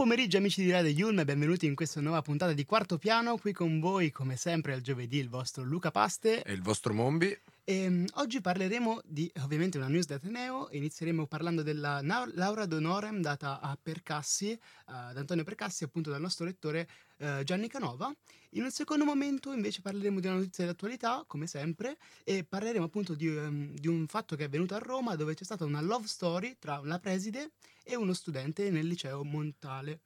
Pomeriggio amici di Radio Yulm e benvenuti in questa nuova puntata di Quarto Piano. Qui con voi, come sempre, al giovedì il vostro Luca Paste. E il vostro Mombi. E, um, oggi parleremo di ovviamente una news da Ateneo. Inizieremo parlando della laurea d'onorem data a Percassi, uh, ad Antonio Percassi, appunto dal nostro lettore uh, Gianni Canova. In un secondo momento invece parleremo di una notizia dell'attualità, come sempre, e parleremo appunto di, um, di un fatto che è avvenuto a Roma dove c'è stata una love story tra una preside e uno studente nel liceo Montale.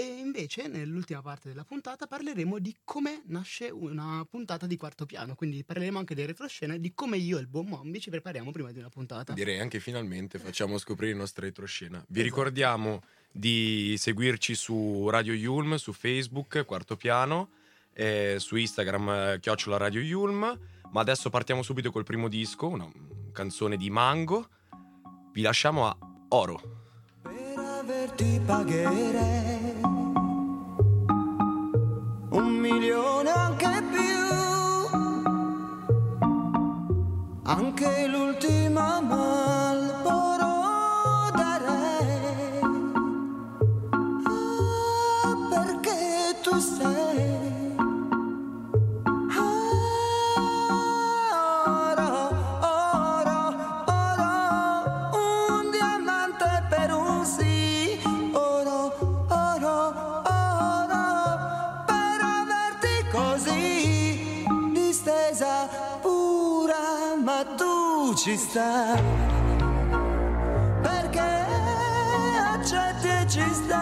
E invece, nell'ultima parte della puntata, parleremo di come nasce una puntata di quarto piano. Quindi parleremo anche delle retroscene, di come io e il buon Mombi ci prepariamo prima di una puntata. Direi anche finalmente facciamo scoprire il nostro retroscena. Vi esatto. ricordiamo di seguirci su Radio Yulm, su Facebook, quarto piano, eh, su Instagram, chiocciola Radio Yulm. Ma adesso partiamo subito col primo disco, una canzone di Mango. Vi lasciamo a Oro. Per averti pagherei un milione anche più, anche l'ultima ci sta. Perché e ci stai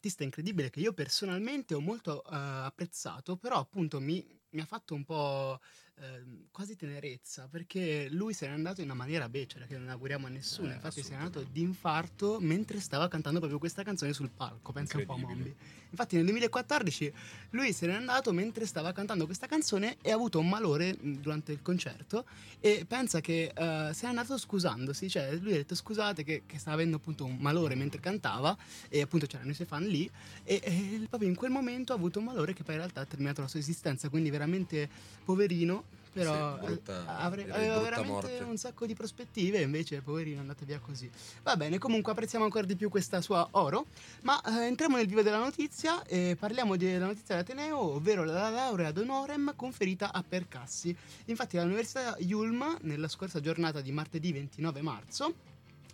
artista incredibile che io personalmente ho molto uh, apprezzato, però appunto mi, mi, ha fatto un po' ehm, quasi tenerezza, perché lui se n'è andato in una maniera becera che non auguriamo a nessuno. Eh, Infatti se n'è andato assolutamente. d'infarto mentre stava cantando proprio questa canzone sul palco, pensa un po' a. Mombi. Infatti nel 2014 lui se n'è andato mentre stava cantando questa canzone e ha avuto un malore durante il concerto e pensa che eh, se n'è andato scusandosi, cioè lui ha detto scusate che, che stava avendo appunto un malore mentre cantava e appunto c'erano i suoi fan lì e, e proprio in quel momento ha avuto un malore che poi in realtà ha terminato la sua esistenza, quindi veramente poverino. Però Sì, brutta- eh, avre- direi aveva brutta veramente morte. un sacco di prospettive e invece poverino è andato via così. Va bene, comunque apprezziamo ancora di più questa sua oro, ma eh, entriamo nel vivo della notizia e parliamo della notizia dell'Ateneo, ovvero la laurea ad honorem conferita a Percassi. Infatti l'Università Yulm, nella scorsa giornata di martedì 29 marzo,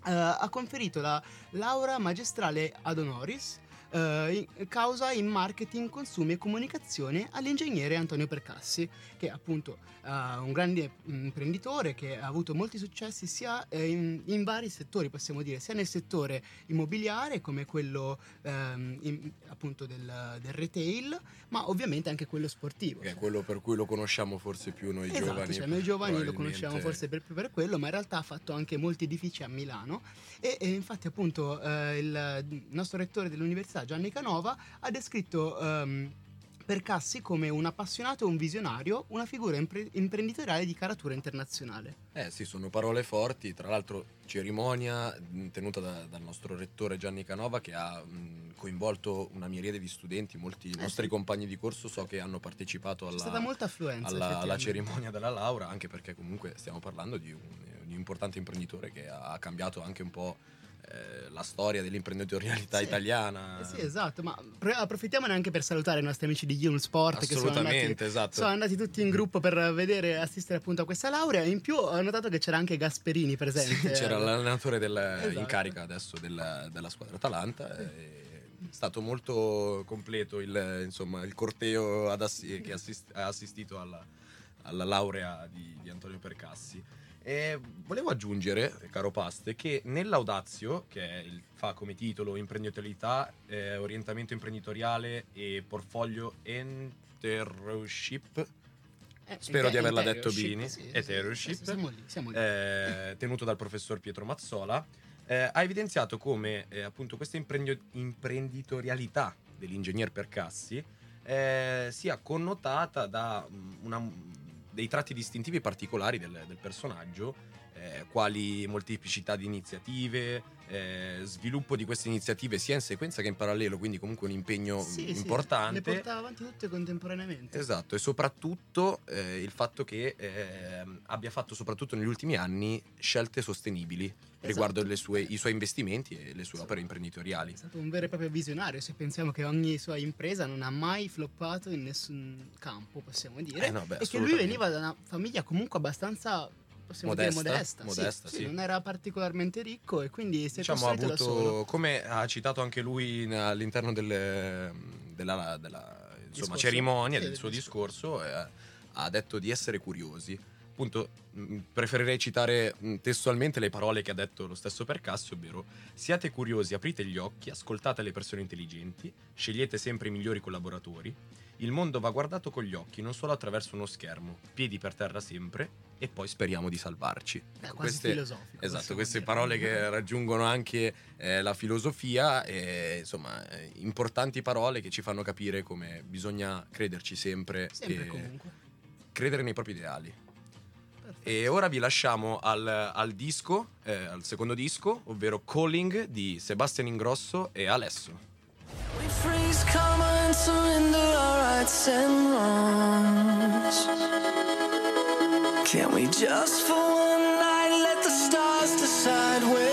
eh, ha conferito la laurea magistrale ad honoris eh, causa in marketing, consumi e comunicazione all'ingegnere Antonio Percassi, che è appunto eh, un grande mm, imprenditore che ha avuto molti successi sia eh, in, in vari settori, possiamo dire, sia nel settore immobiliare come quello ehm, in- appunto del, del retail, ma ovviamente anche quello sportivo. Che è cioè- quello per cui lo conosciamo forse più noi Esatto, giovani. cioè noi giovani lo conosciamo forse per, per quello, ma in realtà ha fatto anche molti edifici a Milano e, e infatti appunto eh, il nostro rettore dell'università Gianni Canova ha descritto ehm, Percassi come un appassionato e un visionario, una figura impre- imprenditoriale di caratura internazionale. Eh sì, sono parole forti, tra l'altro cerimonia tenuta da- dal nostro rettore Gianni Canova che ha mh, coinvolto una miriade di studenti, molti Eh nostri sì. compagni di corso so che hanno partecipato alla, alla- alla cerimonia della laurea, anche perché comunque stiamo parlando di un, di un importante imprenditore che ha cambiato anche un po' eh, la storia dell'imprenditorialità Sì. italiana. Eh sì, esatto, ma pro- approfittiamone anche per salutare i nostri amici di Yulm Sport che sono andati esatto. Sono andati tutti in gruppo per vedere e assistere appunto a questa laurea. In più ho notato che c'era anche Gasperini presente. Sì, c'era l'allenatore del- Esatto. in carica adesso della, della squadra Atalanta. e È stato molto completo il, insomma, il corteo assi- che assist- ha assistito alla, alla laurea di, di Antonio Percassi. E volevo aggiungere, caro Paste, che nell'Audazio, che il- fa come titolo imprenditorialità, eh, orientamento imprenditoriale e portfolio entrepreneurship, Eh, Spero di averla detto bene. sì, Ethereoship. sì, siamo lì, siamo lì. eh, tenuto dal professor Pietro Mazzola, eh, ha evidenziato come eh, appunto questa imprendio- imprenditorialità dell'ingegner Percassi eh, sia connotata da mm, una- dei tratti distintivi particolari del, del personaggio, eh, quali molteplicità di iniziative, eh, sviluppo di queste iniziative sia in sequenza che in parallelo, quindi comunque un impegno Sì, sì, importante. le portava avanti tutte contemporaneamente. Esatto, e soprattutto eh, il fatto che ehm, abbia fatto soprattutto negli ultimi anni scelte sostenibili riguardo Esatto. le sue- i suoi investimenti e le sue Sì. opere imprenditoriali. È stato un vero e proprio visionario. Se pensiamo che ogni sua impresa non ha mai floppato in nessun campo, possiamo dire. Eh no, beh, e che lui veniva da una famiglia comunque abbastanza. Possiamo Modesta, dire modesta, sì, modesta, sì, sì. non era particolarmente ricco e quindi si è Diciamo avuto, come ha citato anche lui in- all'interno del- della, della, insomma, cerimonia Sì, del suo discorso. discorso, eh, ha detto di essere curiosi. Appunto, mh, preferirei citare mh, testualmente le parole che ha detto lo stesso Percassi, ovvero siate curiosi, aprite gli occhi, ascoltate le persone intelligenti, scegliete sempre i migliori collaboratori. Il mondo va guardato con gli occhi, non solo attraverso uno schermo, piedi per terra sempre e poi speriamo di salvarci. È Ecco, quasi queste- filosofico. Esatto, queste dire. parole che raggiungono anche eh, la filosofia, e, insomma, eh, importanti parole che ci fanno capire come bisogna crederci sempre, Sempre e comunque. credere nei propri ideali. E ora vi lasciamo al, al disco, eh, al secondo disco, ovvero Calling di Sebastian Ingrosso e Alesso. We freeze, come and surrender our rights and wrongs. Can we just for one night let the stars decide where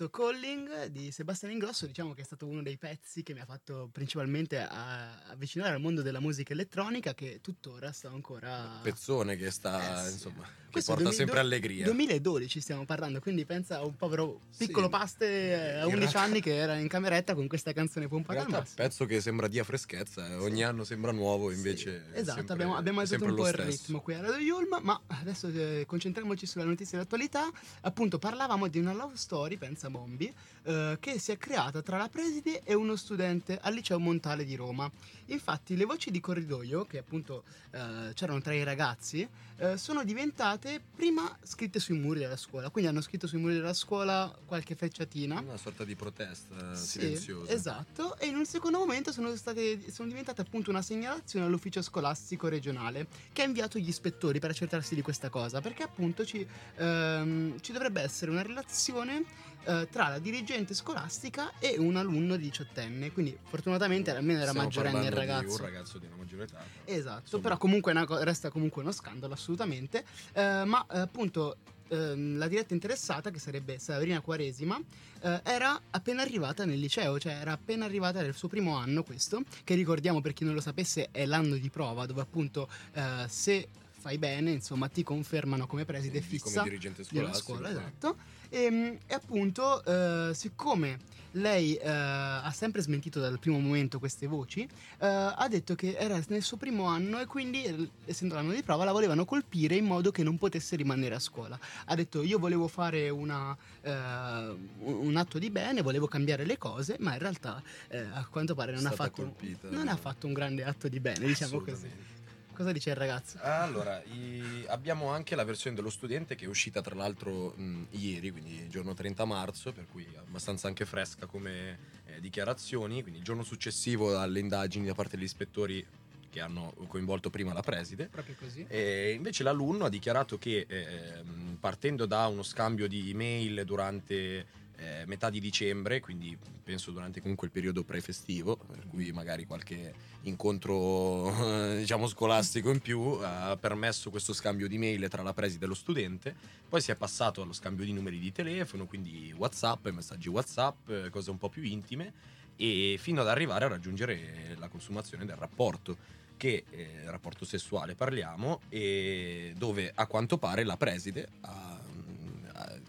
appunto Calling di Sebastiano Ingrosso, diciamo che è stato uno dei pezzi che mi ha fatto principalmente avvicinare al mondo della musica elettronica che tuttora sta ancora... Pezzone che sta, Eh sì. insomma, che Questo porta 2000 sempre allegria. 2012 stiamo parlando, quindi pensa a un povero piccolo Sì. paste eh, a In 11 realtà- anni che era in cameretta con questa canzone pompata al massimo. pezzo che sembra dia freschezza, eh, ogni anno sembra nuovo, invece... Sì, esatto, sempre- abbiamo, abbiamo alzato un po' il ritmo qui a Radio Yulm, ma adesso eh, concentriamoci sulla notizia dell'attualità. Appunto, parlavamo di una love story, pensa Bombi, eh, che si è creata tra la preside e uno studente al liceo Montale di Roma. Infatti, le voci di corridoio, che appunto eh, c'erano tra i ragazzi, eh, sono diventate prima scritte sui muri della scuola. Quindi hanno scritto sui muri della scuola qualche frecciatina. Una sorta di protesta Sì, silenziosa. esatto, e in un secondo momento sono, state, sono diventate appunto una segnalazione all'ufficio scolastico regionale che ha inviato gli ispettori per accertarsi di questa cosa, perché appunto ci, ehm, ci dovrebbe essere una relazione eh, tra la dirigente scolastica e un alunno diciottenne, quindi fortunatamente almeno era Stiamo maggiorenne il parlando di ragazzo. un ragazzo di una maggiore età. Esatto, Insomma. però comunque co- resta comunque uno scandalo assolutamente, Eh, ma eh, appunto ehm, la diretta interessata, che sarebbe Sabrina Quaresima, eh, era appena arrivata nel liceo, cioè era appena arrivata nel suo primo anno questo, che ricordiamo per chi non lo sapesse è l'anno di prova, dove appunto eh, se fai bene, insomma, ti confermano come preside Quindi fissa come dirigente scolastico. scuola, sì. esatto. E, e appunto, eh, siccome lei eh, ha sempre smentito dal primo momento queste voci, eh, ha detto che era nel suo primo anno e quindi, eh, essendo l'anno di prova, la volevano colpire in modo che non potesse rimanere a scuola. Ha detto: Io volevo fare una, eh, un atto di bene, volevo cambiare le cose, ma in realtà, eh, a quanto pare, non ha, fatto, colpita. non ha fatto un grande atto di bene, diciamo così. Cosa dice il ragazzo? Allora, i- abbiamo anche la versione dello studente che è uscita tra l'altro mh, ieri, quindi giorno 30 marzo, per cui abbastanza anche fresca come eh, dichiarazioni, quindi il giorno successivo alle indagini da parte degli ispettori che hanno coinvolto prima la preside. Proprio così. E invece l'alunno ha dichiarato che ehm, partendo da uno scambio di email durante eh, metà di dicembre, quindi penso durante comunque il periodo prefestivo, per cui magari qualche incontro diciamo scolastico in più ha permesso questo scambio di mail tra la preside e lo studente, poi si è passato allo scambio di numeri di telefono, quindi WhatsApp, messaggi WhatsApp, cose un po' più intime e fino ad arrivare a raggiungere la consumazione del rapporto che eh, rapporto sessuale parliamo e dove a quanto pare la preside ha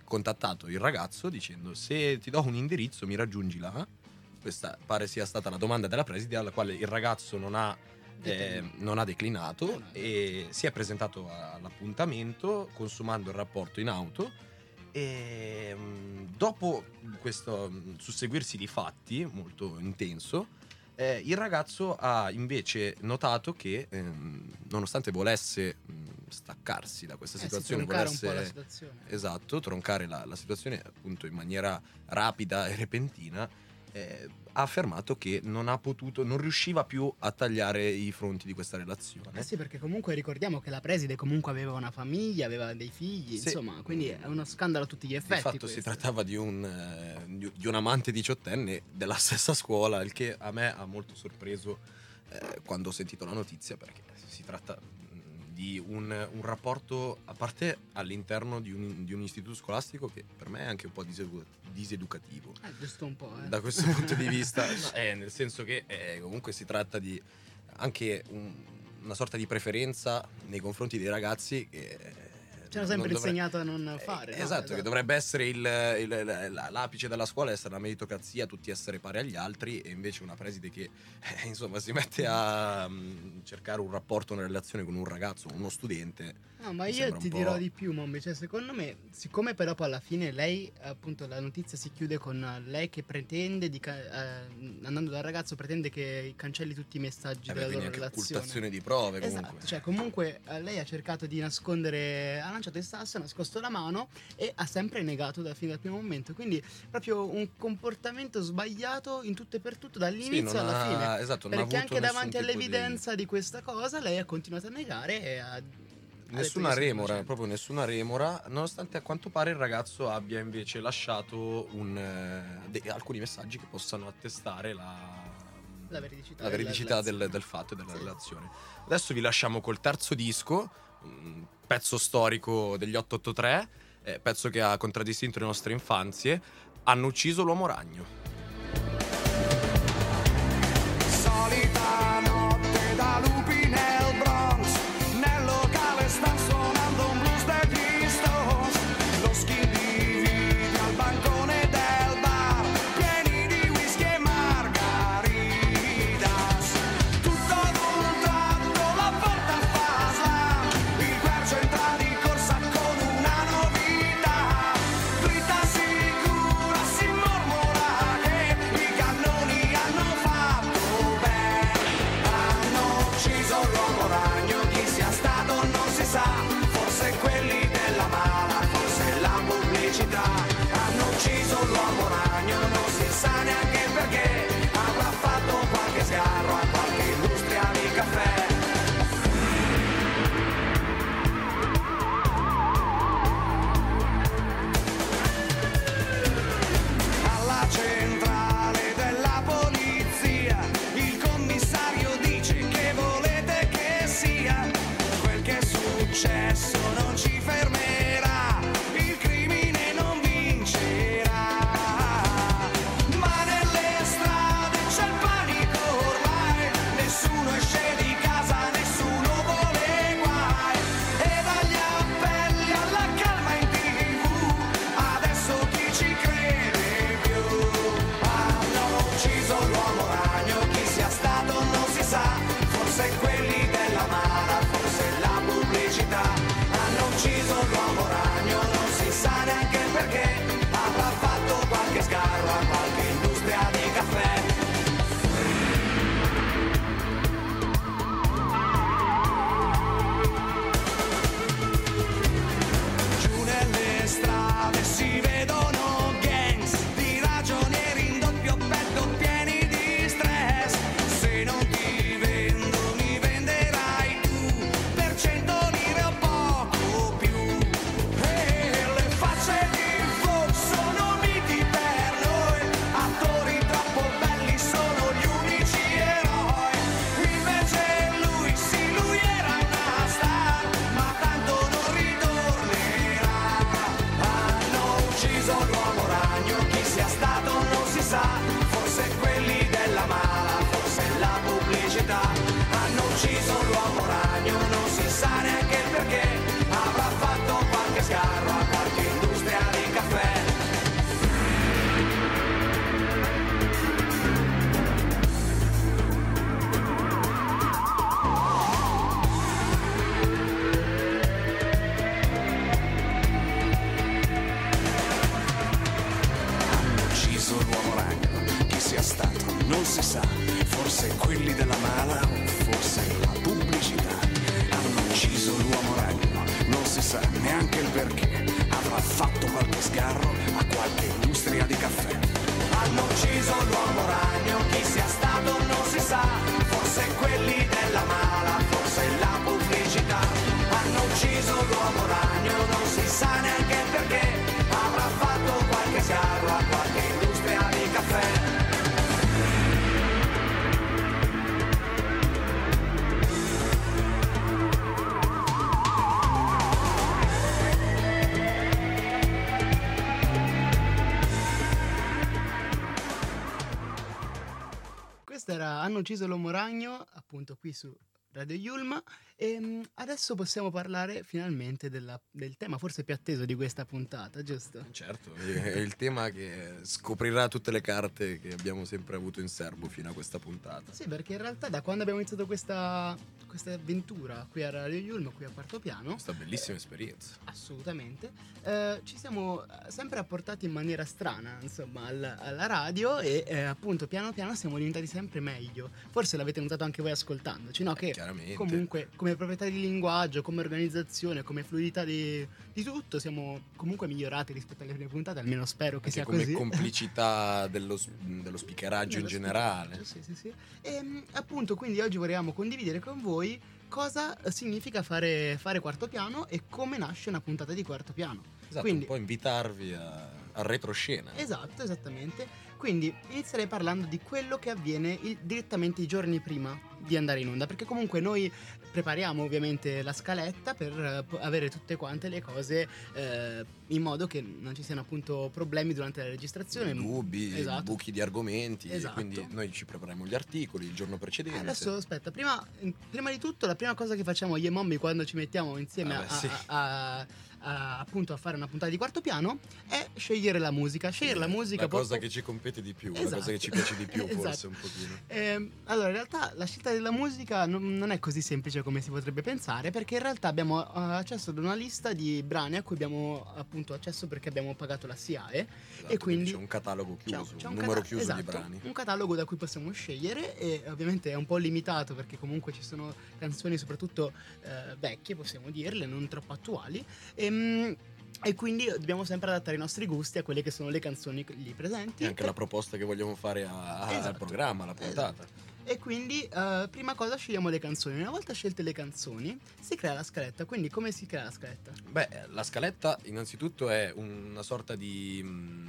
contattato il ragazzo dicendo se ti do un indirizzo mi raggiungi là. Questa pare sia stata la domanda della preside alla quale il ragazzo non ha, eh, non ha declinato e si è presentato all'appuntamento consumando il rapporto in auto e mm, dopo questo mm, susseguirsi di fatti molto intenso eh, il ragazzo ha invece notato che ehm, nonostante volesse mh, staccarsi da questa Eh, si situazione po' la volesse situazione. esatto troncare la, la situazione appunto in maniera rapida e repentina eh, ha affermato che non ha potuto non riusciva più a tagliare i fronti di questa relazione Eh sì, perché comunque ricordiamo che la preside comunque aveva una famiglia, aveva dei figli, Sì. insomma, quindi è uno scandalo a tutti gli Di effetti. fatto si trattava di un, eh, di- di un amante diciottenne della stessa scuola, il che a me ha molto sorpreso eh, quando ho sentito la notizia, perché si tratta di un, un rapporto, a parte all'interno di un, di un istituto scolastico che per me è anche un po' disedu- diseducativo. Eh, giusto un po', eh. Da questo punto di vista, eh, nel senso che eh, comunque si tratta di anche un- una sorta di preferenza nei confronti dei ragazzi che... Ci hanno sempre dovre- insegnato a non eh, fare. no? Esatto, che dovrebbe essere il- il- la- l'apice della scuola, essere la meritocrazia, tutti essere pari agli altri, e invece una preside che eh, insomma si mette a mm, cercare un rapporto, una relazione con un ragazzo, uno studente. No, ma io ti dirò di più, Mombi. Cioè, secondo me, siccome però poi alla fine lei, appunto, la notizia si chiude con lei che pretende, di ca- eh, andando dal ragazzo, pretende che cancelli tutti i messaggi Eh, della loro relazione. occultazione di prove comunque. Esatto, cioè comunque eh, lei ha cercato di nascondere, ha lanciato il sasso, ha nascosto la mano e ha sempre negato da fine dal primo momento. Quindi proprio un comportamento sbagliato in tutto e per tutto Sì, dall'inizio non alla ha- fine. Esatto, Perché anche davanti tipo di- all'evidenza di... questa cosa lei ha continuato a negare e ha... Nessuna remora, proprio nessuna remora, nonostante a quanto pare il ragazzo abbia invece lasciato un, eh, de- alcuni messaggi che possano attestare la, La veridicità, la veridicità del, del fatto e della Sì. relazione. Adesso vi lasciamo col terzo disco, un pezzo storico degli 883, eh, pezzo che ha contraddistinto le nostre infanzie, hanno ucciso l'uomo ragno. hanno ucciso l'uomo ragno, appunto qui su Radio Yulma. E adesso possiamo parlare finalmente della, del tema forse più atteso di questa puntata, giusto? Certo, è il tema che scoprirà tutte le carte che abbiamo sempre avuto in serbo fino a questa puntata. Sì, perché in realtà da quando abbiamo iniziato questa questa avventura qui a Radio Yulm, qui a Quarto Piano. Questa bellissima esperienza. Assolutamente. Eh, ci siamo eh, sempre apportati in maniera strana, insomma, alla, alla radio e eh, appunto piano piano siamo diventati sempre meglio. Forse l'avete notato anche voi ascoltandoci, no? Eh, che comunque come proprietà di linguaggio, come organizzazione, come fluidità di, di tutto, siamo comunque migliorati rispetto alle prime puntate, almeno spero che anche sia come così. Come complicità dello, dello speakeraggio dello in generale. Sì, sì, sì. E appunto quindi oggi volevamo condividere con voi voi cosa eh, significa fare, fare quarto piano e come nasce una puntata di quarto piano. Esatto, Quindi, un po' invitarvi a, a retroscena. Esatto, esattamente. Quindi inizierei parlando di quello che avviene il- direttamente i giorni prima di andare in onda, perché comunque noi prepariamo ovviamente la scaletta per po- avere tutte quante le cose eh, in modo che non ci siano appunto problemi durante la registrazione. dubbi, Esatto. buchi di argomenti. Esatto. Quindi noi ci prepariamo gli articoli il giorno precedente. Adesso aspetta, prima, prima di tutto la prima cosa che facciamo io e Mommy quando ci mettiamo insieme Vabbè, a, sì. a- a- a- appunto a fare una puntata di quarto piano è scegliere la musica. Scegliere la musica la cosa proprio- che ci compete di più, la Esatto. cosa che ci piace di più, forse Esatto. un pochino. Ehm, allora, in realtà la scelta della musica non, non è così semplice come si potrebbe pensare, perché in realtà abbiamo eh, accesso ad una lista di brani a cui abbiamo appunto accesso perché abbiamo pagato la SIAE. Esatto, quindi- c'è un catalogo chiuso, c'è un, un numero cata- chiuso di esatto, brani. Un catalogo da cui possiamo scegliere e ovviamente è un po' limitato perché comunque ci sono canzoni soprattutto eh, vecchie, possiamo dirle, non troppo attuali. Ehm, E, quindi dobbiamo sempre adattare i nostri gusti a quelle che sono le canzoni lì presenti. E anche la proposta che vogliamo fare a- a- al Esatto. programma, alla puntata. E quindi, eh, prima cosa, scegliamo le canzoni. Una volta scelte le canzoni, si crea la scaletta. Quindi, come si crea la scaletta? Beh, la scaletta innanzitutto è una sorta di mm,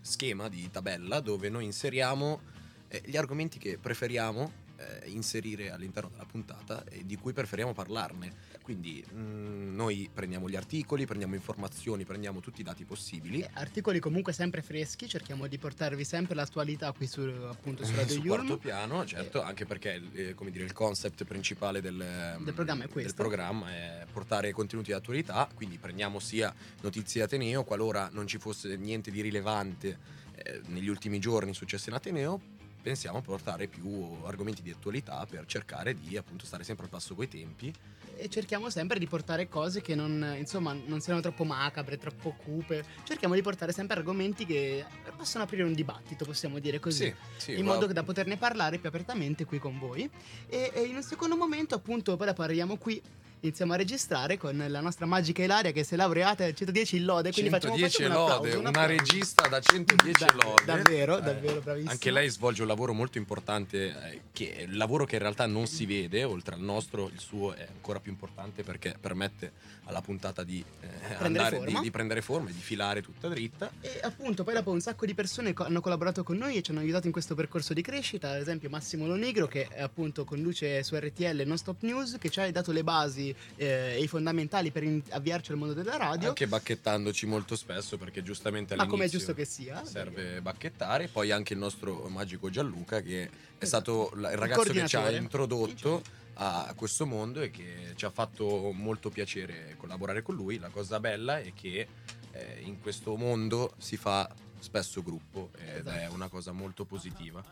schema, di tabella, dove noi inseriamo eh, gli argomenti che preferiamo eh, inserire all'interno della puntata e di cui preferiamo parlarne. Quindi mm, noi prendiamo gli articoli, prendiamo informazioni, prendiamo tutti i dati possibili. Eh, articoli comunque sempre freschi, cerchiamo di portarvi sempre l'attualità qui su, appunto, su Radio su quarto piano, certo, anche perché eh, come dire, il concept principale del, ehm, Del programma è questo. del programma è portare contenuti di attualità, quindi prendiamo sia notizie di Ateneo, qualora non ci fosse niente di rilevante eh, negli ultimi giorni successi in Ateneo, pensiamo a portare più argomenti di attualità per cercare di appunto stare sempre al passo coi tempi. E cerchiamo sempre di portare cose che non, insomma, non siano troppo macabre, troppo cupe. Cerchiamo di portare sempre argomenti che possono aprire un dibattito, possiamo dire così. Sì, sì, in modo da poterne parlare più apertamente qui con voi. E, e in un secondo momento, appunto, poi dopo arriviamo qui. Iniziamo a registrare con la nostra magica Ilaria che si è laureata al 110 in lode. Quindi facciamo, 110 facciamo un lode, applauso, un una regista da 110 Da- lode. davvero, Eh, davvero bravissima. Anche lei svolge un lavoro molto importante, eh, che è il lavoro che in realtà non si vede, oltre al nostro, il suo è ancora più importante perché permette alla puntata di, eh, andare, forma. di, di prendere forma e di filare tutta dritta. E appunto, poi dopo un sacco di persone co- hanno collaborato con noi e ci hanno aiutato in questo percorso di crescita. Ad esempio, Massimo Lonigro, che appunto conduce su RTL Non Stop News, che ci ha dato le basi eh, e i fondamentali per in- avviarci al mondo della radio. Anche bacchettandoci molto spesso perché giustamente ma all'inizio come è giusto che sia. serve bacchettare. Poi anche il nostro magico Gianluca che è stato la- il ragazzo che ci ha introdotto a questo mondo e che ci ha fatto molto piacere collaborare con lui. La cosa bella è che eh, in questo mondo si fa spesso gruppo ed è Esatto. una cosa molto positiva.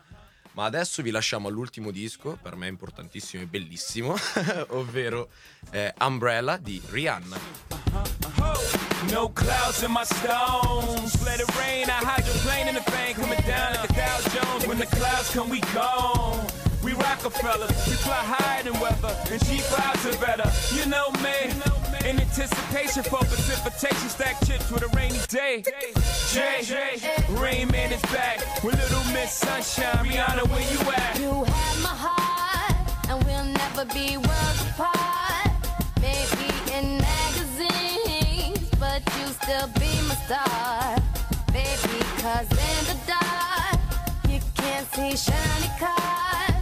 Ma adesso vi lasciamo all'ultimo disco, per me importantissimo e bellissimo, ovvero eh, Umbrella di Rihanna. No clouds in my stones. Let it rain. I hydroplane in the thing coming down like the Dow Jones. When the clouds come, we gone. We Rockefellers, we fly higher than weather, and cheap vibes are better. You know me. In anticipation for precipitation, stack chips with a rainy day. Jay, Rain Man is back with Little Miss Sunshine. Rihanna, where you at? You have my heart, and we'll never be worlds apart. Maybe in magazines, but you still be my star. Baby, cause in the dark, you can't see shiny cars.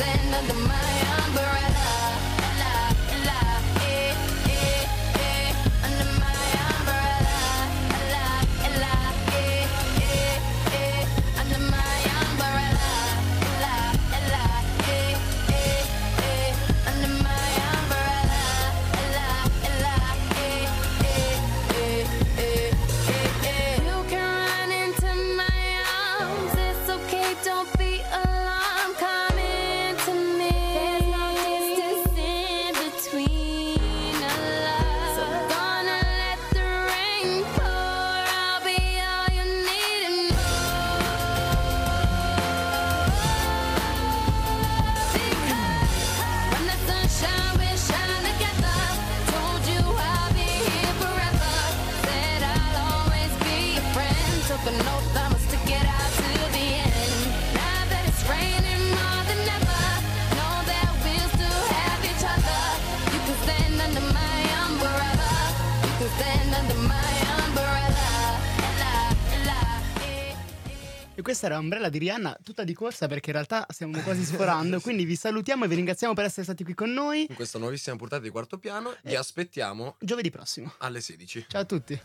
Stand under my Took an oath, I'ma stick it out to the end. Now that it's raining more than ever, know that we'll still have each other. You can stand under my umbrella. You can stand under my umbrella. Ella, ella, eh, eh. E questa era Umbrella di Rihanna, tutta di corsa perché in realtà stiamo quasi sforando. quindi vi salutiamo e vi ringraziamo per essere stati qui con noi. In questa nuovissima puntata di quarto piano vi aspettiamo Giovedì prossimo. alle 16. Ciao a tutti.